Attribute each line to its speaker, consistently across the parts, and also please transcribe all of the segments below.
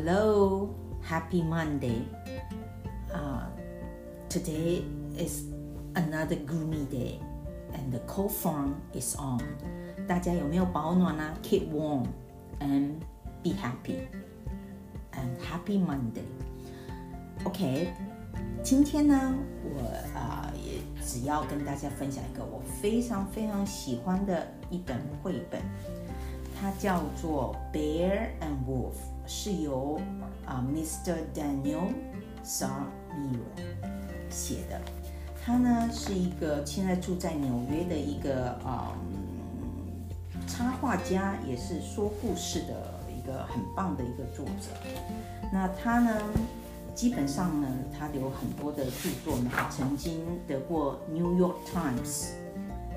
Speaker 1: Hello, happy Monday. Uh, today is another gloomy day, and the cold front is on. 大家有没有保暖啊？Keep warm and be happy. And happy Monday. OK，今天呢，我啊、呃、也只要跟大家分享一个我非常非常喜欢的一本绘本，它叫做《Bear and Wolf》， 是由啊、Mr. Daniel Sarmir 写的。他呢是一个现在住在纽约的一个啊、嗯插画家，也是说故事的一个很棒的一个作者。那他呢，基本上呢，他有很多的著作呢，曾经得过《New York Times》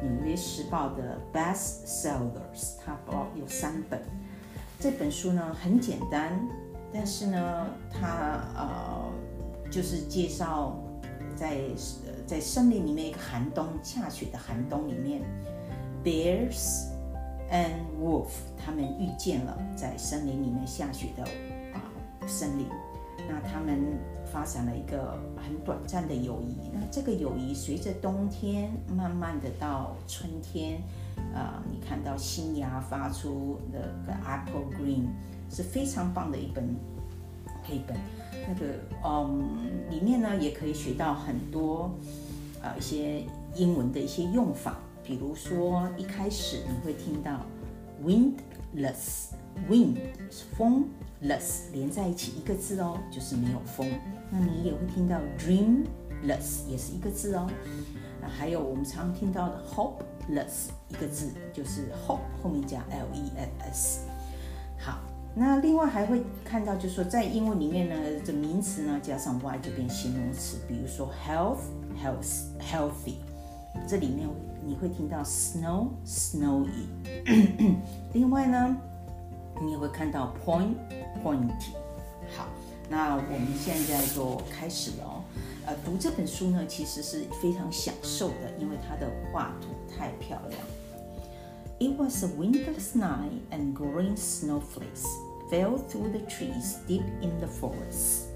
Speaker 1: 纽约时报的 Best Sellers，他包有三本。这本书呢很简单，但是呢，它呃就是介绍在在森林里面一个寒冬下雪的寒冬里面，bears and wolf 他们遇见了在森林里面下雪的啊、森林，那他们发展了一个很短暂的友谊。那这个友谊随着冬天慢慢的到春天，啊、你看到新芽发出那个 apple green 是非常棒的一本绘本。那个嗯，里面呢也可以学到很多呃一些英文的一些用法，比如说一开始你会听到 windless，wind 是风，less 连在一起一个字哦，就是没有风。那你也会听到 dreamless 也是一个字哦。啊，还有我们常听到的 “hope” less 一个字，就是 hope 后面加 l e s s。好，那另外还会看到，就是说在英文里面呢，这名词呢加上 y 就变形容词，比如说 health、health、healthy，这里面你会听到 snow、snowy。另外呢，你也会看到 point、pointy。好，那我们现在就开始了哦。呃，读这本书呢，其实是非常享受的，因为它的画图太漂亮。It was a windless night, and growing snowflakes fell through the trees deep in the forest.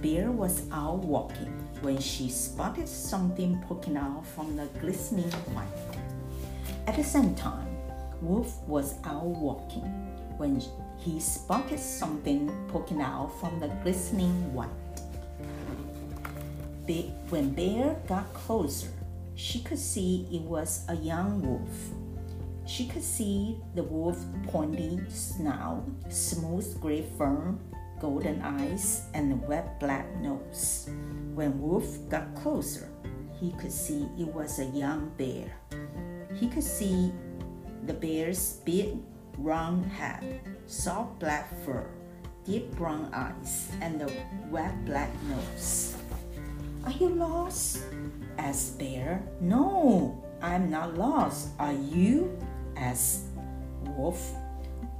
Speaker 1: Bear was out walking when she spotted something poking out from the glistening white. At the same time, Wolf was out walking when he spotted something poking out from the glistening white. When Bear got closer, she could see it was a young wolf. She could see the wolf's pointy snout, smooth gray fur, golden eyes, and wet black nose. When Wolf got closer, he could see it was a young bear. He could see the bear's big round head, soft black fur, deep brown eyes, and the wet black nose. Are you lost? asked Bear. No, I'm not lost. Are you? asked Wolf.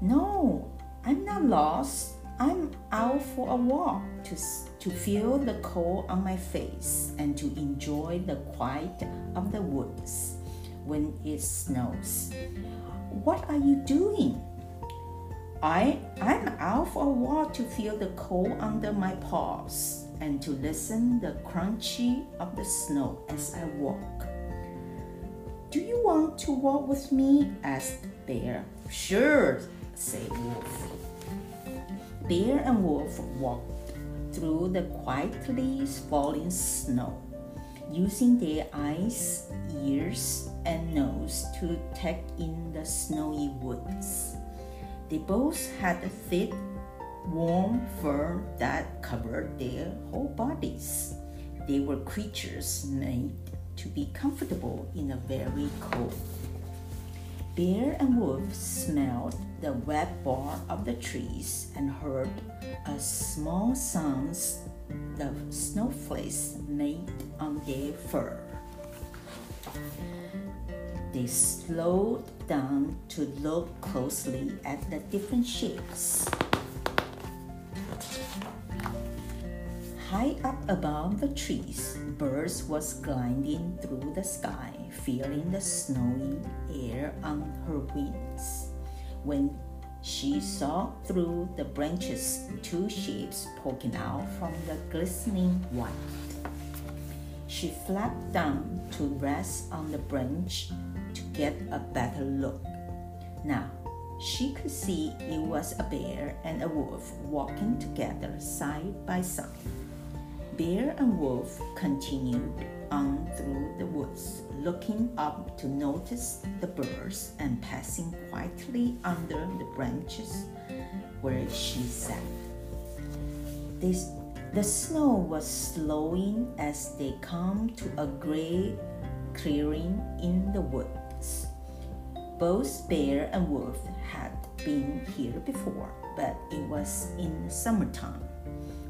Speaker 1: No, I'm not lost. I'm out for a walk to, to feel the cold on my face and to enjoy the quiet of the woods when it snows. What are you doing? I, I'm out for a walk to feel the cold under my paws and to listen the crunchy of the snow as I walk. Do you want to walk with me? asked Bear. Sure, said Wolf. Bear and Wolf walked through the quietly falling snow, using their eyes, ears, and nose to take in the snowy woods. They both had a thick, warm fur that covered their whole bodies. They were creatures made to be comfortable in a very cold. Bear and Wolf smelled the wet bark of the trees and heard a small sounds the snowflakes made on their fur. They slowed down to look closely at the different shapes. High up above the trees, birds was gliding through the sky, feeling the snowy air on her wings. When she saw through the branches two shapes poking out from the glistening white. She flapped down to rest on the branch to get a better look. Now, she could see it was a bear and a wolf walking together side by side. Bear and wolf continued on through the woods, looking up to notice the birds and passing quietly under the branches where she sat. This, the snow was slowing as they come to a great clearing in the woods. Both bear and wolf had been here before, but it was in summertime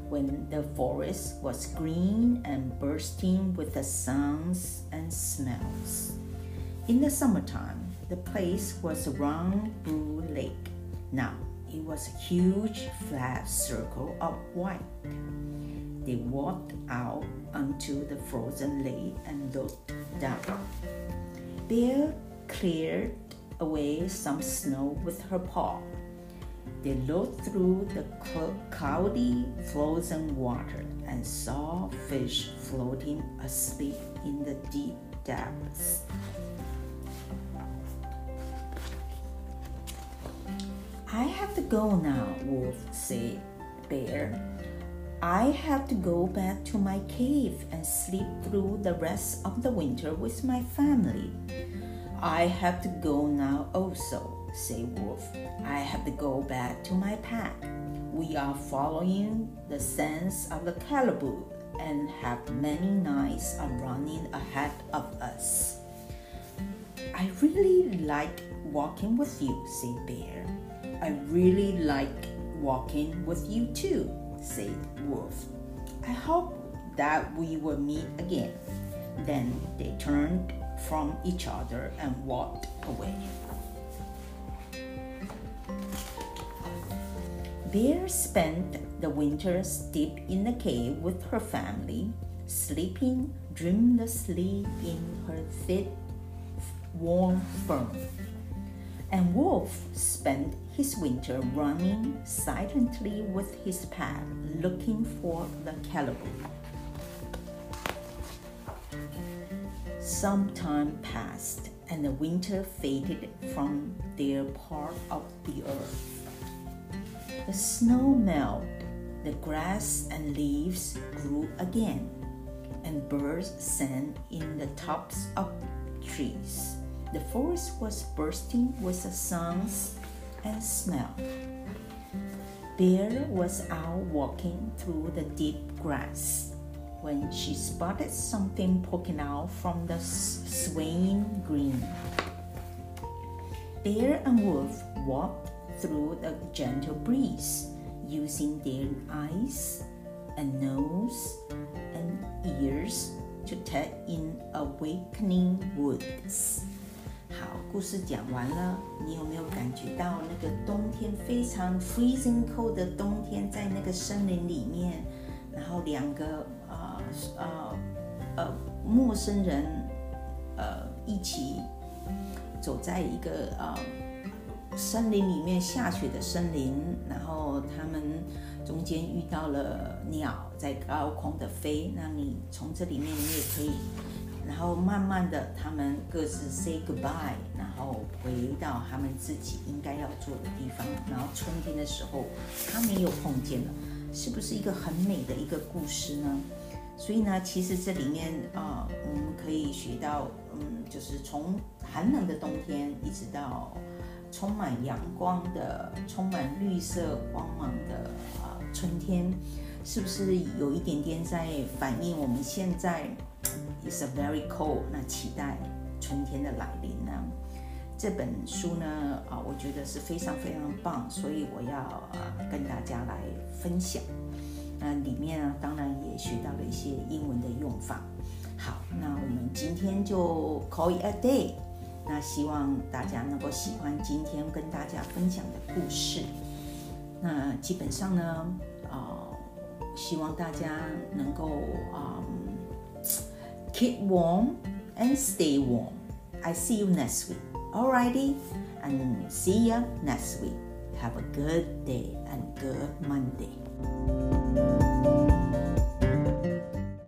Speaker 1: when the forest was green and bursting with the sounds and smells. In the summertime, the place was a round blue lake. Now it was a huge flat circle of white. They walked out onto the frozen lake and looked down. Bear cleared away some snow with her paw they looked through the cloudy frozen water and saw fish floating asleep in the deep depths. I have to go now, Wolf said. Bear, I have to go back to my cave and sleep through the rest of the winter with my family. I have to go now also said Wolf. I have to go back to my pack. We are following the scents of the caribou and have many nights of running ahead of us. I really like walking with you, said Bear. I really like walking with you too, said Wolf. I hope that we will meet again. Then they turned from each other and walked away. Bear spent the winter deep in the cave with her family, sleeping dreamlessly in her thick, warm fur. And Wolf spent his winter running silently with his pack, looking for the caribou. Some time passed, and the winter faded from their part of the earth. The snow melted, the grass and leaves grew again, and birds sang in the tops of trees. The forest was bursting with sounds and smell. Bear was out walking through the deep grass when she spotted something poking out from the swaying green. Bear and Wolf walked through the gentle breeze, using their eyes and nose and ears to take in awakening woods. 好，故事讲完了，你有没有感觉到那个冬天非常 freezing cold 的冬天，在那个森林里面，然后两个 呃呃呃陌生人呃一起走在一个呃。森林里面下雪的森林，然后他们中间遇到了鸟在高空的飞，那你从这里面你也可以，然后慢慢的他们各自 say goodbye，然后回到他们自己应该要做的地方，然后春天的时候他们又碰见了，是不是一个很美的一个故事呢？所以呢，其实这里面啊，我们可以学到，嗯，就是从寒冷的冬天一直到。充满阳光的、充满绿色光芒的啊，春天是不是有一点点在反映我们现在 is a very cold？那期待春天的来临呢？这本书呢啊，我觉得是非常非常棒，所以我要啊跟大家来分享。那里面呢，当然也学到了一些英文的用法。好，那我们今天就 call it a day。那希望大家能够喜欢今天跟大家分享的故事。那基本上呢，啊，希望大家能够啊，keep warm and stay warm. I see you next week. Alrighty, and see you next week. Have a good day and good Monday.